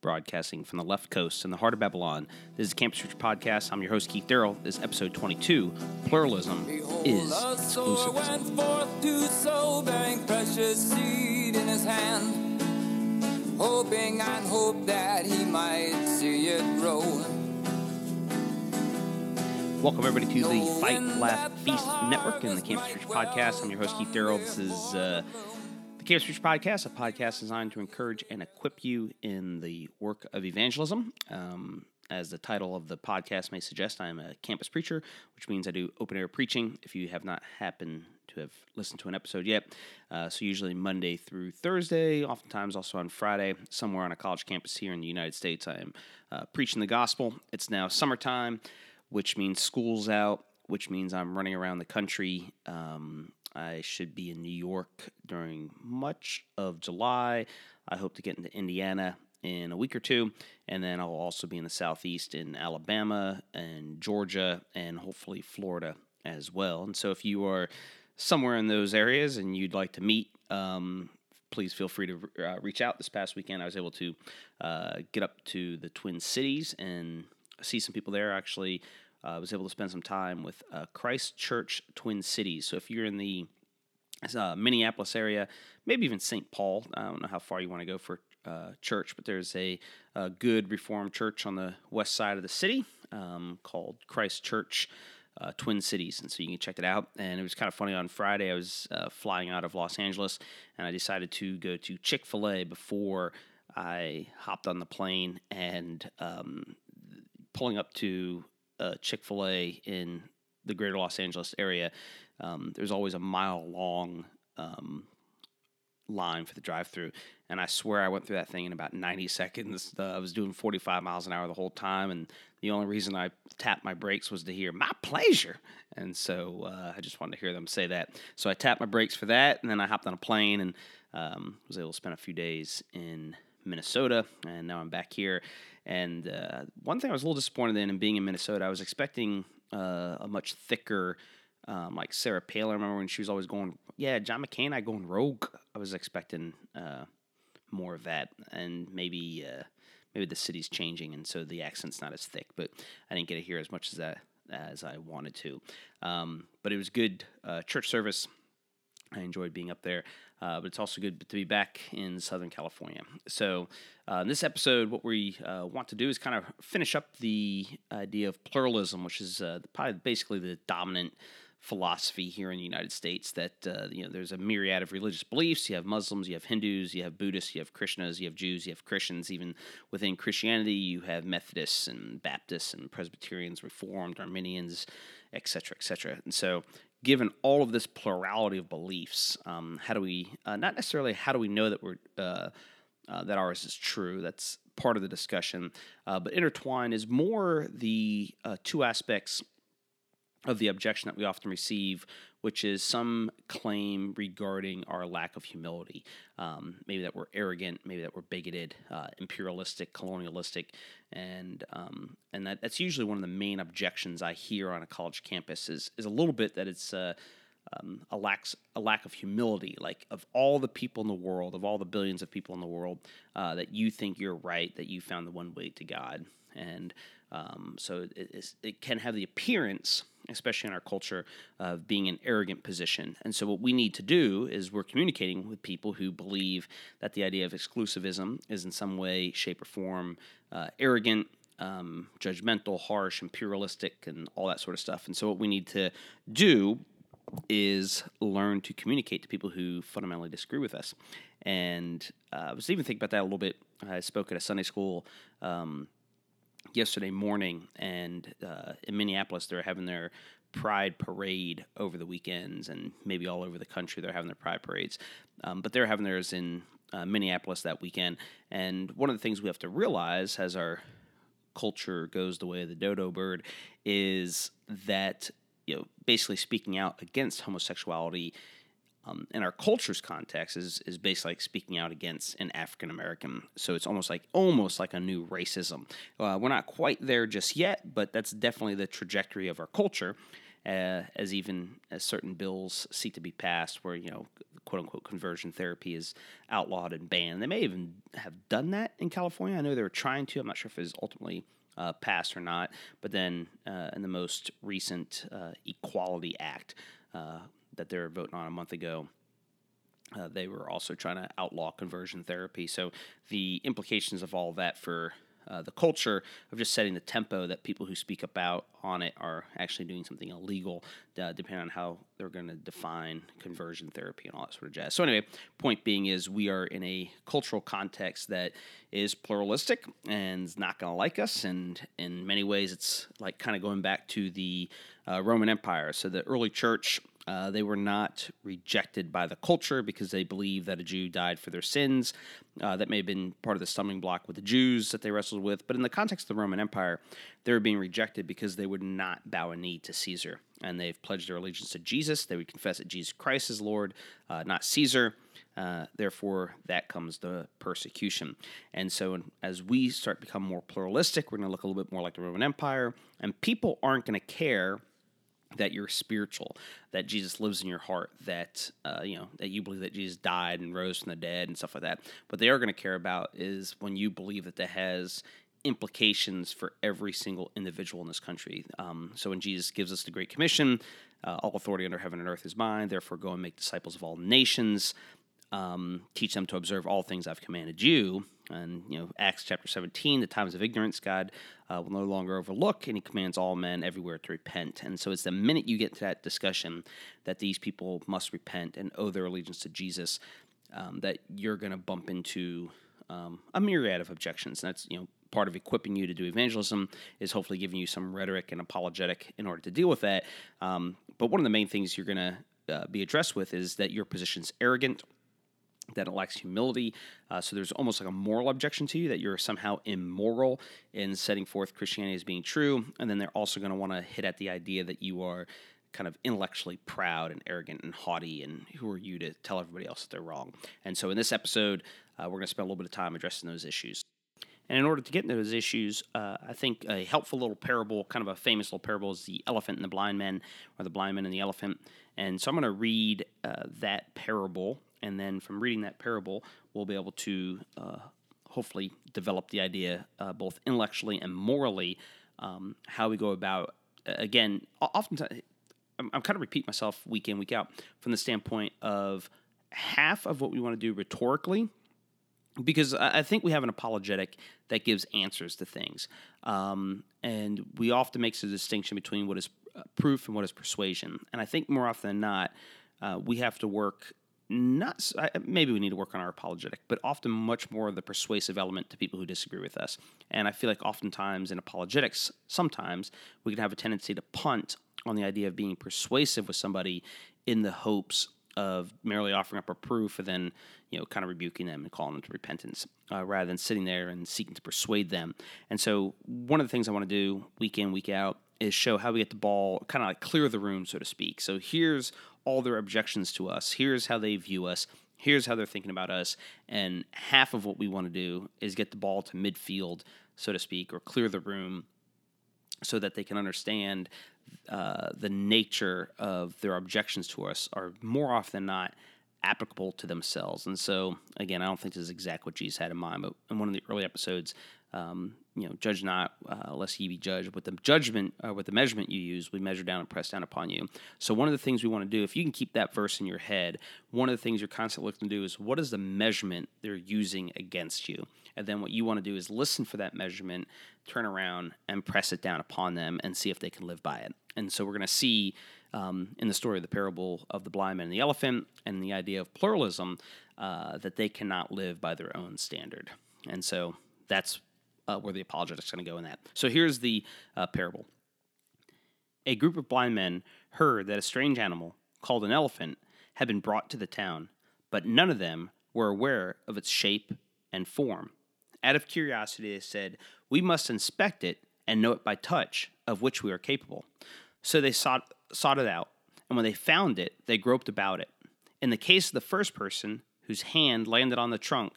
broadcasting from the left coast in the heart of Babylon. This is Campus Preacher Podcast. I'm your host, Keith Darrell. This is episode 22. Pluralism is exclusivism. forth to sow, bearing precious seed in his hand, hoping and hope that he might see it grow. Welcome, everybody, to the Fight, Laugh, Feast Network and the Campus Preacher Podcast. I'm your host, Keith Darrell. This is uh, Campus Preacher Podcast, a podcast designed to encourage and equip you in the work of evangelism. Um, as the title of the podcast may suggest, I am a campus preacher, which means I do open air preaching. If you have not happened to have listened to an episode yet, uh, so usually Monday through Thursday, oftentimes also on Friday, somewhere on a college campus here in the United States, I am uh, preaching the gospel. It's now summertime, which means school's out, which means I'm running around the country. Um, I should be in New York during much of July. I hope to get into Indiana in a week or two, and then I'll also be in the Southeast in Alabama and Georgia and hopefully Florida as well. And so if you are somewhere in those areas and you'd like to meet, um, please feel free to uh, reach out. This past weekend, I was able to uh, get up to the Twin Cities and see some people there. Actually, I was able to spend some time with uh, Christ Church Twin Cities. So if you're in the uh, Minneapolis area, maybe even St. Paul, I don't know how far you want to go for uh, church, but there's a, a, good Reformed church on the west side of the city um, called Christ Church. Uh, Twin Cities, and so you can check it out. And it was kind of funny on Friday. I was uh, flying out of Los Angeles, and I decided to go to Chick Fil A before I hopped on the plane. And um, pulling up to uh, Chick fil A in the greater Los Angeles area, um, there's always a mile long um, line for the drive through. And I swear I went through that thing in about 90 seconds. Uh, I was doing 45 miles an hour the whole time. And the only reason I tapped my brakes was to hear my pleasure. And so uh, I just wanted to hear them say that. So I tapped my brakes for that. And then I hopped on a plane and um, was able to spend a few days in Minnesota. And now I'm back here. And uh, one thing I was a little disappointed in, in being in Minnesota, I was expecting uh, a much thicker, um, like Sarah Palin. I remember when she was always going, "Yeah, John McCain, I going rogue." I was expecting uh, more of that, and maybe uh, maybe the city's changing, and so the accent's not as thick. But I didn't get to hear as much as that as I wanted to. Um, but it was good uh, church service. I enjoyed being up there. Uh, but it's also good to be back in Southern California. So, uh, in this episode, what we uh, want to do is kind of finish up the idea of pluralism, which is uh, probably basically the dominant philosophy here in the United States. That uh, you know, there's a myriad of religious beliefs. You have Muslims, you have Hindus, you have Buddhists, you have Krishnas, you have Jews, you have Christians. Even within Christianity, you have Methodists and Baptists and Presbyterians, Reformed, Arminians, etc., etc. And so, given all of this plurality of beliefs, um, how do we uh, not necessarily how do we know that we're uh, uh, that ours is true? That's part of the discussion, uh, but intertwine is more the uh, two aspects of the objection that we often receive, which is some claim regarding our lack of humility. Um, maybe that we're arrogant, maybe that we're bigoted, uh, imperialistic, colonialistic, and um, and that, that's usually one of the main objections I hear on a college campus is is a little bit that it's. Uh, um, a lack a lack of humility. Like of all the people in the world, of all the billions of people in the world, uh, that you think you're right, that you found the one way to God, and um, so it, it can have the appearance, especially in our culture, of being an arrogant position. And so what we need to do is we're communicating with people who believe that the idea of exclusivism is in some way, shape, or form uh, arrogant, um, judgmental, harsh, imperialistic, and all that sort of stuff. And so what we need to do is learn to communicate to people who fundamentally disagree with us. And uh, I was even thinking about that a little bit. I spoke at a Sunday school um, yesterday morning, and uh, in Minneapolis, they're having their Pride parade over the weekends, and maybe all over the country they're having their Pride parades. Um, but they're having theirs in uh, Minneapolis that weekend. And one of the things we have to realize as our culture goes the way of the dodo bird is that you know basically speaking out against homosexuality um, in our culture's context is is basically like speaking out against an African American. So it's almost like almost like a new racism. Uh, we're not quite there just yet, but that's definitely the trajectory of our culture. Uh, as even as certain bills seek to be passed, where you know quote unquote conversion therapy is outlawed and banned. They may even have done that in California. I know they were trying to. I'm not sure if it was ultimately uh, passed or not. But then uh, in the most recent uh, Equality Act uh, that they were voting on a month ago, uh, they were also trying to outlaw conversion therapy. So the implications of all that for uh, the culture of just setting the tempo that people who speak about on it are actually doing something illegal, uh, depending on how they're going to define conversion therapy and all that sort of jazz. So, anyway, point being is we are in a cultural context that is pluralistic and is not going to like us. And in many ways, it's like kind of going back to the uh, Roman Empire. So, the early church uh, they were not rejected by the culture because they believed that a Jew died for their sins. Uh, that may have been part of the stumbling block with the Jews that they wrestled with. But in the context of the Roman Empire, they were being rejected because they would not bow a knee to Caesar. And they've pledged their allegiance to Jesus. They would confess that Jesus Christ is Lord, uh, not Caesar. Uh, therefore, that comes the persecution. And so, as we start to become more pluralistic, we're going to look a little bit more like the Roman Empire, and people aren't going to care that you're spiritual, that Jesus lives in your heart, that uh, you know that you believe that Jesus died and rose from the dead and stuff like that. What they are going to care about is when you believe that that has implications for every single individual in this country. Um, so when Jesus gives us the Great Commission, uh, all authority under heaven and earth is mine. Therefore, go and make disciples of all nations um, teach them to observe all things I've commanded you. And, you know, Acts chapter 17, the times of ignorance, God uh, will no longer overlook, and He commands all men everywhere to repent. And so it's the minute you get to that discussion that these people must repent and owe their allegiance to Jesus um, that you're going to bump into um, a myriad of objections. And that's, you know, part of equipping you to do evangelism is hopefully giving you some rhetoric and apologetic in order to deal with that. Um, but one of the main things you're going to uh, be addressed with is that your position's arrogant that it lacks humility. Uh, so there's almost like a moral objection to you that you're somehow immoral in setting forth Christianity as being true. And then they're also going to want to hit at the idea that you are kind of intellectually proud and arrogant and haughty, and who are you to tell everybody else that they're wrong? And so in this episode, uh, we're going to spend a little bit of time addressing those issues. And in order to get into those issues, uh, I think a helpful little parable, kind of a famous little parable, is the elephant and the blind men, or the blind man and the elephant. And so I'm going to read uh, that parable and then from reading that parable, we'll be able to uh, hopefully develop the idea uh, both intellectually and morally um, how we go about. Again, oftentimes I'm, I'm kind of repeat myself week in week out from the standpoint of half of what we want to do rhetorically because I think we have an apologetic that gives answers to things. Um, and we often make a distinction between what is uh, proof and what is persuasion. And I think more often than not, uh, we have to work not maybe we need to work on our apologetic, but often much more the persuasive element to people who disagree with us. And I feel like oftentimes in apologetics, sometimes we can have a tendency to punt on the idea of being persuasive with somebody in the hopes of merely offering up a proof and then you know kind of rebuking them and calling them to repentance uh, rather than sitting there and seeking to persuade them and so one of the things i want to do week in week out is show how we get the ball kind of like clear the room so to speak so here's all their objections to us. Here's how they view us. Here's how they're thinking about us. And half of what we want to do is get the ball to midfield, so to speak, or clear the room so that they can understand uh, the nature of their objections to us are more often than not applicable to themselves. And so, again, I don't think this is exactly what Jesus had in mind, but in one of the early episodes, um, you know, judge not, uh, lest ye be judged. With the judgment, uh, with the measurement you use, we measure down and press down upon you. So one of the things we want to do, if you can keep that verse in your head, one of the things you're constantly looking to do is what is the measurement they're using against you, and then what you want to do is listen for that measurement, turn around and press it down upon them, and see if they can live by it. And so we're going to see. Um, in the story of the parable of the blind man and the elephant, and the idea of pluralism, uh, that they cannot live by their own standard. And so that's uh, where the apologetic's going to go in that. So here's the uh, parable. A group of blind men heard that a strange animal, called an elephant, had been brought to the town, but none of them were aware of its shape and form. Out of curiosity, they said, We must inspect it and know it by touch, of which we are capable. So they sought, sought it out, and when they found it, they groped about it. In the case of the first person, whose hand landed on the trunk,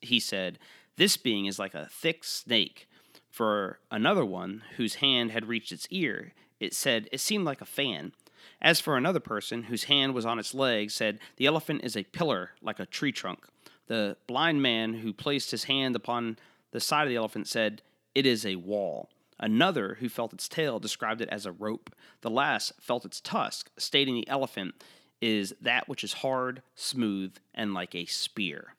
he said, this being is like a thick snake. For another one, whose hand had reached its ear, it said it seemed like a fan. As for another person, whose hand was on its leg, said, The elephant is a pillar like a tree trunk. The blind man who placed his hand upon the side of the elephant said, It is a wall. Another, who felt its tail, described it as a rope. The last felt its tusk, stating the elephant is that which is hard, smooth, and like a spear.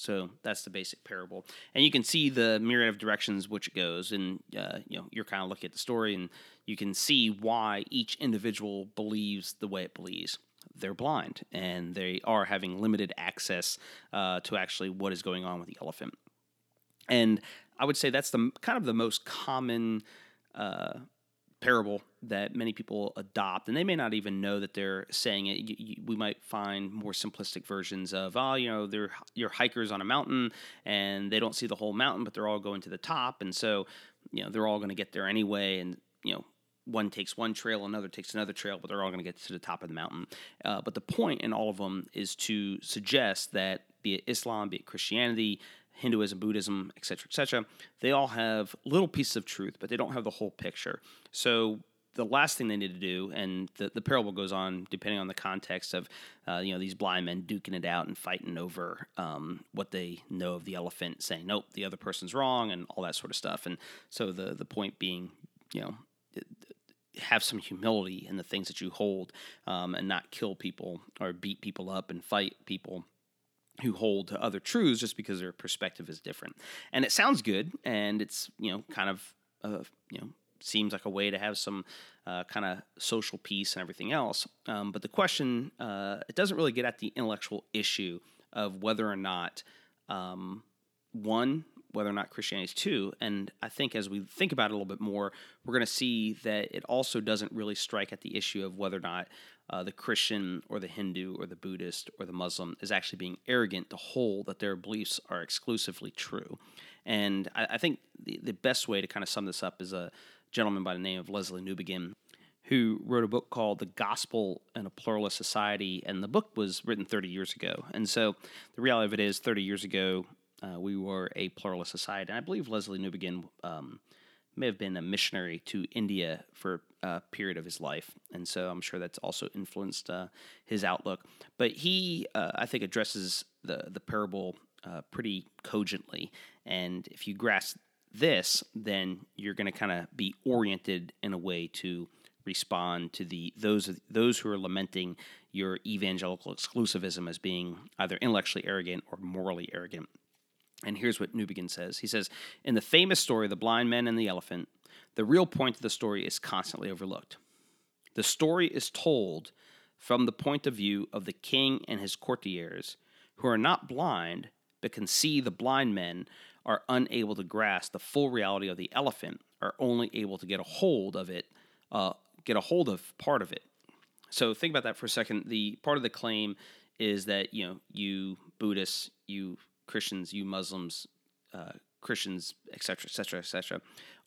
So that's the basic parable, and you can see the myriad of directions which it goes, and uh, you know you're kind of looking at the story, and you can see why each individual believes the way it believes. They're blind, and they are having limited access uh, to actually what is going on with the elephant. And I would say that's the kind of the most common uh, parable that many people adopt, and they may not even know that they're saying it. You, you, we might find more simplistic versions of, oh, you know, they're you're hikers on a mountain, and they don't see the whole mountain, but they're all going to the top, and so you know they're all going to get there anyway, and you know one takes one trail, another takes another trail, but they're all going to get to the top of the mountain. Uh, but the point in all of them is to suggest that, be it Islam, be it Christianity, Hinduism, Buddhism, etc., etc., they all have little pieces of truth, but they don't have the whole picture. So the last thing they need to do, and the, the parable goes on depending on the context of, uh, you know, these blind men duking it out and fighting over um, what they know of the elephant, saying, nope, the other person's wrong, and all that sort of stuff. And so the the point being, you know, have some humility in the things that you hold, um, and not kill people or beat people up and fight people who hold to other truths just because their perspective is different. And it sounds good, and it's you know kind of uh, you know seems like a way to have some uh, kind of social peace and everything else. Um, but the question uh, it doesn't really get at the intellectual issue of whether or not um, one whether or not Christianity is two. And I think as we think about it a little bit more, we're going to see that it also doesn't really strike at the issue of whether or not uh, the Christian or the Hindu or the Buddhist or the Muslim is actually being arrogant to hold that their beliefs are exclusively true. And I, I think the, the best way to kind of sum this up is a gentleman by the name of Lesslie Newbigin, who wrote a book called The Gospel in a Pluralist Society, and the book was written 30 years ago. And so the reality of it is, 30 years ago, uh, we were a pluralist society. And I believe Lesslie Newbigin um, may have been a missionary to India for a period of his life. And so I'm sure that's also influenced uh, his outlook. But he, uh, I think, addresses the, the parable uh, pretty cogently. And if you grasp this, then you're going to kind of be oriented in a way to respond to the those those who are lamenting your evangelical exclusivism as being either intellectually arrogant or morally arrogant. And here's what Newbigin says He says, In the famous story, The Blind Men and the Elephant, the real point of the story is constantly overlooked. The story is told from the point of view of the king and his courtiers, who are not blind, but can see the blind men are unable to grasp the full reality of the elephant, are only able to get a hold of it, uh, get a hold of part of it. So think about that for a second. The part of the claim is that you know you Buddhists, you Christians, you Muslims, uh, Christians, etc., etc., etc.,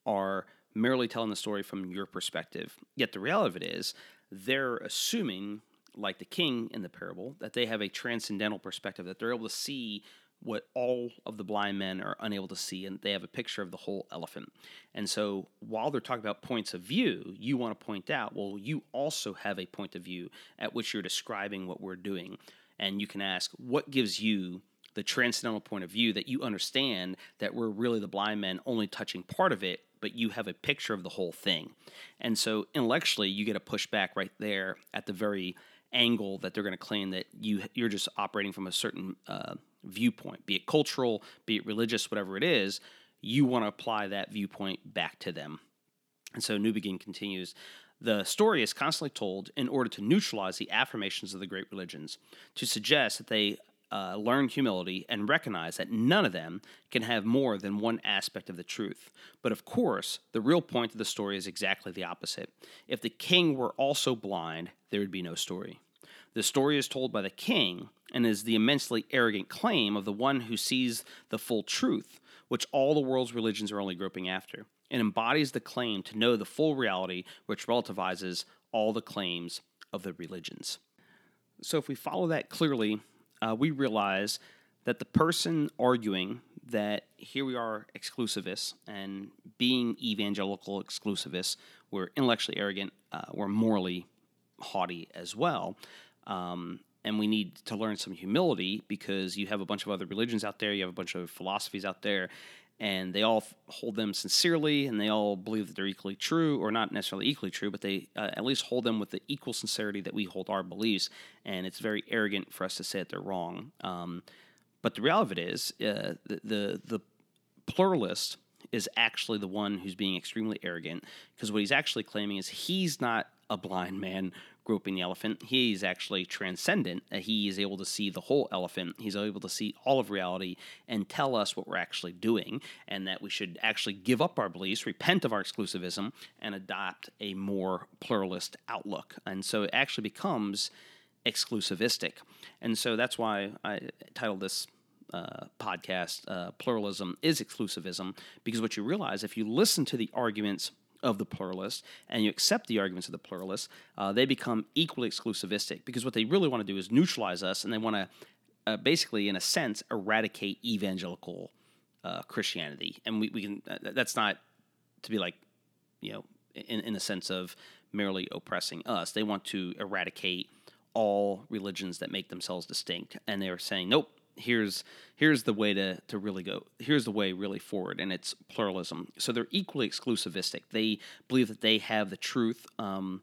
are merely telling the story from your perspective. Yet the reality of it is, they're assuming, like the king in the parable, that they have a transcendental perspective, that they're able to see what all of the blind men are unable to see, and they have a picture of the whole elephant. And so, while they're talking about points of view, you want to point out, well, you also have a point of view at which you're describing what we're doing. And you can ask, what gives you the transcendental point of view that you understand that we're really the blind men only touching part of it, but you have a picture of the whole thing. And so intellectually, you get a pushback right there at the very angle that they're going to claim that you you're just operating from a certain uh, viewpoint, be it cultural, be it religious, whatever it is. You want to apply that viewpoint back to them. And so Newbigin continues. The story is constantly told in order to neutralize the affirmations of the great religions, to suggest that they uh, learn humility and recognize that none of them can have more than one aspect of the truth. But of course, the real point of the story is exactly the opposite. If the king were also blind, there would be no story. The story is told by the king and is the immensely arrogant claim of the one who sees the full truth, which all the world's religions are only groping after, and embodies the claim to know the full reality which relativizes all the claims of the religions. So, if we follow that clearly, uh, we realize that the person arguing that here we are exclusivists and being evangelical exclusivists, we're intellectually arrogant, uh, we're morally haughty as well. Um, and we need to learn some humility because you have a bunch of other religions out there, you have a bunch of philosophies out there, and they all hold them sincerely and they all believe that they're equally true or not necessarily equally true but they uh, at least hold them with the equal sincerity that we hold our beliefs and it's very arrogant for us to say that they're wrong. Um, but the reality of it is uh, the, the, the pluralist is actually the one who's being extremely arrogant because what he's actually claiming is he's not a blind man groping the elephant. He's actually transcendent. Uh, he is able to see the whole elephant. He's able to see all of reality and tell us what we're actually doing, and that we should actually give up our beliefs, repent of our exclusivism, and adopt a more pluralist outlook. And so it actually becomes exclusivistic. And so that's why I titled this uh, podcast, uh, Pluralism is Exclusivism, because what you realize if you listen to the arguments of the pluralist and you accept the arguments of the pluralist, uh, they become equally exclusivistic because what they really want to do is neutralize us and they want to uh, basically, in a sense, eradicate evangelical uh, Christianity. And we, we can, uh, that's not to be like, you know, in, in the sense of merely oppressing us. They want to eradicate all religions that make themselves distinct. And they're saying, nope, here's here's the way to to really go here's the way really forward and it's pluralism. So they're equally exclusivistic. They believe that they have the truth um,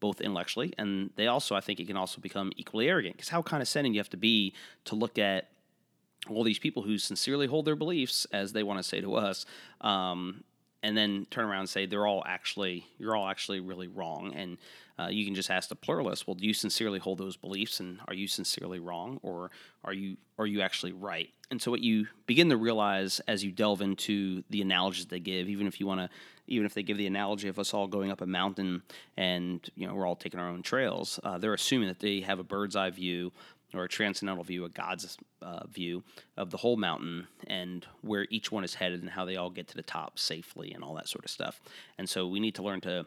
both intellectually and they also i think it can also become equally arrogant because how condescending you have to be to look at all these people who sincerely hold their beliefs as they want to say to us um, and then turn around and say they're all actually you're all actually really wrong. And uh, you can just ask the pluralist well do you sincerely hold those beliefs and are you sincerely wrong or are you are you actually right? And so what you begin to realize as you delve into the analogies they give even if you want to even if they give the analogy of us all going up a mountain and you know we're all taking our own trails uh, they're assuming that they have a bird's eye view or a transcendental view, a God's uh, view of the whole mountain and where each one is headed and how they all get to the top safely and all that sort of stuff. And so we need to learn to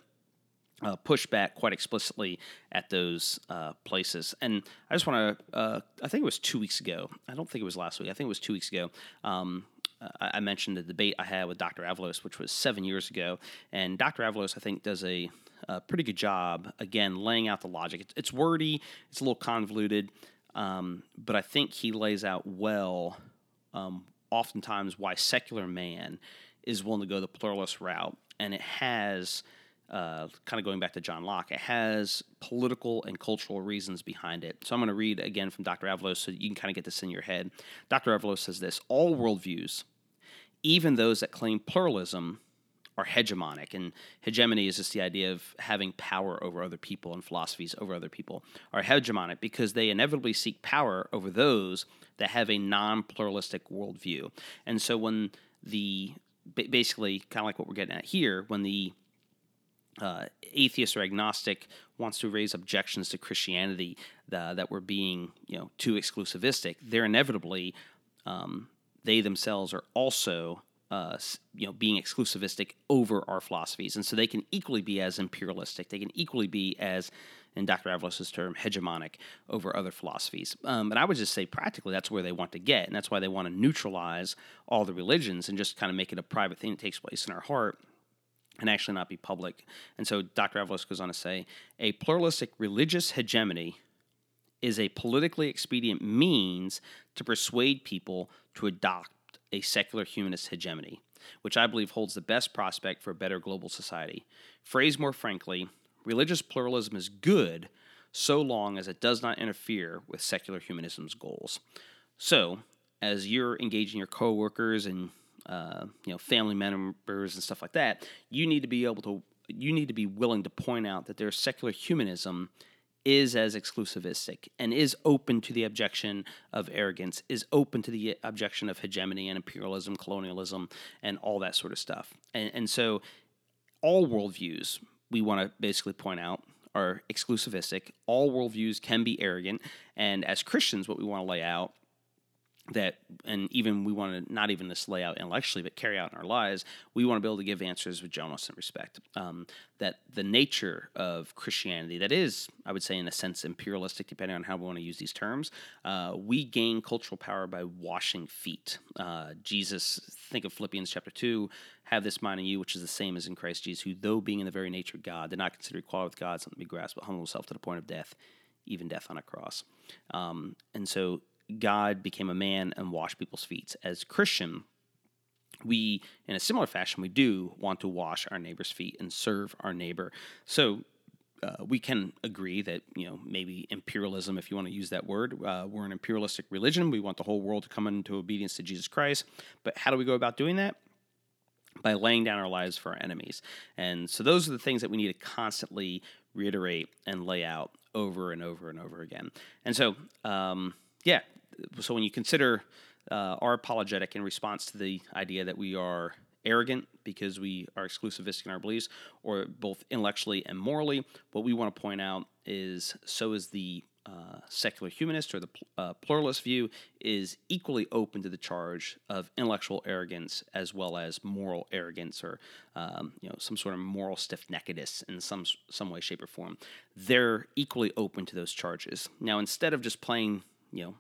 uh, push back quite explicitly at those uh, places. And I just want to, uh, I think it was two weeks ago. I don't think it was last week. I think it was two weeks ago. Um, I mentioned the debate I had with Dr. Avalos, which was seven years ago. And Dr. Avalos, I think, does a, a pretty good job, again, laying out the logic. It's, it's wordy, it's a little convoluted. Um, but I think he lays out well, um, oftentimes, why secular man is willing to go the pluralist route. And it has, uh, kind of going back to John Locke, it has political and cultural reasons behind it. So I'm going to read again from Dr. Avalos so you can kind of get this in your head. Dr. Avalos says this All worldviews, even those that claim pluralism, are hegemonic. And hegemony is just the idea of having power over other people and philosophies over other people, are hegemonic because they inevitably seek power over those that have a non pluralistic worldview. And so when the basically kind of like what we're getting at here, when the uh, atheist or agnostic wants to raise objections to Christianity that we're being, you know, too exclusivistic, they're inevitably um, they themselves are also uh, you know, being exclusivistic over our philosophies, and so they can equally be as imperialistic. They can equally be as, in Dr. Avalos's term, hegemonic over other philosophies. Um, and I would just say, practically, that's where they want to get, and that's why they want to neutralize all the religions and just kind of make it a private thing that takes place in our heart and actually not be public. And so Dr. Avalos goes on to say, a pluralistic religious hegemony is a politically expedient means to persuade people to adopt a secular humanist hegemony, which I believe holds the best prospect for a better global society. Phrased more frankly, religious pluralism is good so long as it does not interfere with secular humanism's goals. So, as you're engaging your coworkers and uh, you know family members and stuff like that, you need to be able to you need to be willing to point out that there's secular humanism is as exclusivistic and is open to the objection of arrogance, is open to the objection of hegemony and imperialism, colonialism, and all that sort of stuff. And, and so, all worldviews, we want to basically point out, are exclusivistic. All worldviews can be arrogant. And as Christians, what we want to lay out that and even we want to not even just lay out intellectually but carry out in our lives we want to be able to give answers with gentleness and respect. Um, that the nature of christianity that is i would say in a sense imperialistic depending on how we want to use these terms uh, we gain cultural power by washing feet. Uh, jesus think of philippians chapter 2 have this mind in you which is the same as in christ jesus who though being in the very nature of god did not consider equality with god something to be grasped but humbled himself to the point of death even death on a cross. Um, and so God became a man and washed people's feet. As Christian, we, in a similar fashion, we do want to wash our neighbor's feet and serve our neighbor. So uh, we can agree that you know maybe imperialism, if you want to use that word, uh, we're an imperialistic religion. We want the whole world to come into obedience to Jesus Christ. But how do we go about doing that? By laying down our lives for our enemies. And so those are the things that we need to constantly reiterate and lay out over and over and over again. And so, um, yeah, so when you consider uh, our apologetic in response to the idea that we are arrogant because we are exclusivistic in our beliefs, or both intellectually and morally, what we want to point out is so is the uh, secular humanist or the uh, pluralist view is equally open to the charge of intellectual arrogance as well as moral arrogance or um, you know some sort of moral stiff neckedness in some some way, shape, or form. They're equally open to those charges. Now, instead of just playing you know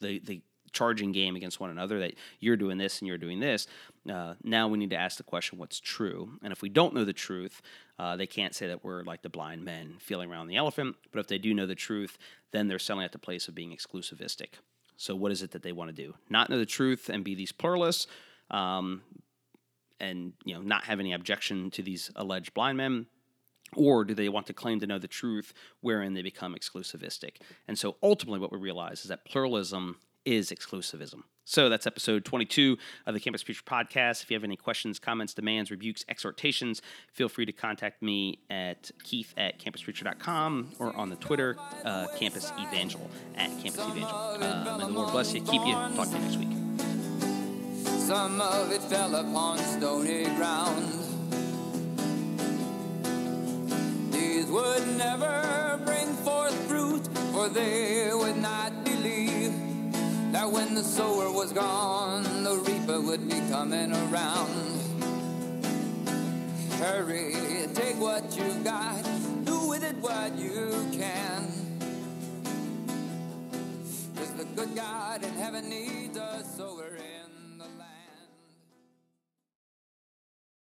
the the charging game against one another that you're doing this and you're doing this. Uh, now we need to ask the question, what's true? And if we don't know the truth, uh, they can't say that we're like the blind men feeling around the elephant. But if they do know the truth, then they're selling at the place of being exclusivistic. So what is it that they want to do? Not know the truth and be these pluralists, um, and you know not have any objection to these alleged blind men. Or do they want to claim to know the truth wherein they become exclusivistic? And so ultimately, what we realize is that pluralism is exclusivism. So that's episode 22 of the Campus Preacher podcast. If you have any questions, comments, demands, rebukes, exhortations, feel free to contact me at keith at campuspreacher.com or on the Twitter, uh, Campus Evangel at Campus Evangel. Uh, may the Lord bless you, keep you. Talk to you next week. Some of it fell upon stony ground. Never bring forth fruit, for they would not believe that when the sower was gone, the reaper would be coming around. Hurry, take what you've got, do with it what you can. Cause the good God in heaven needs us.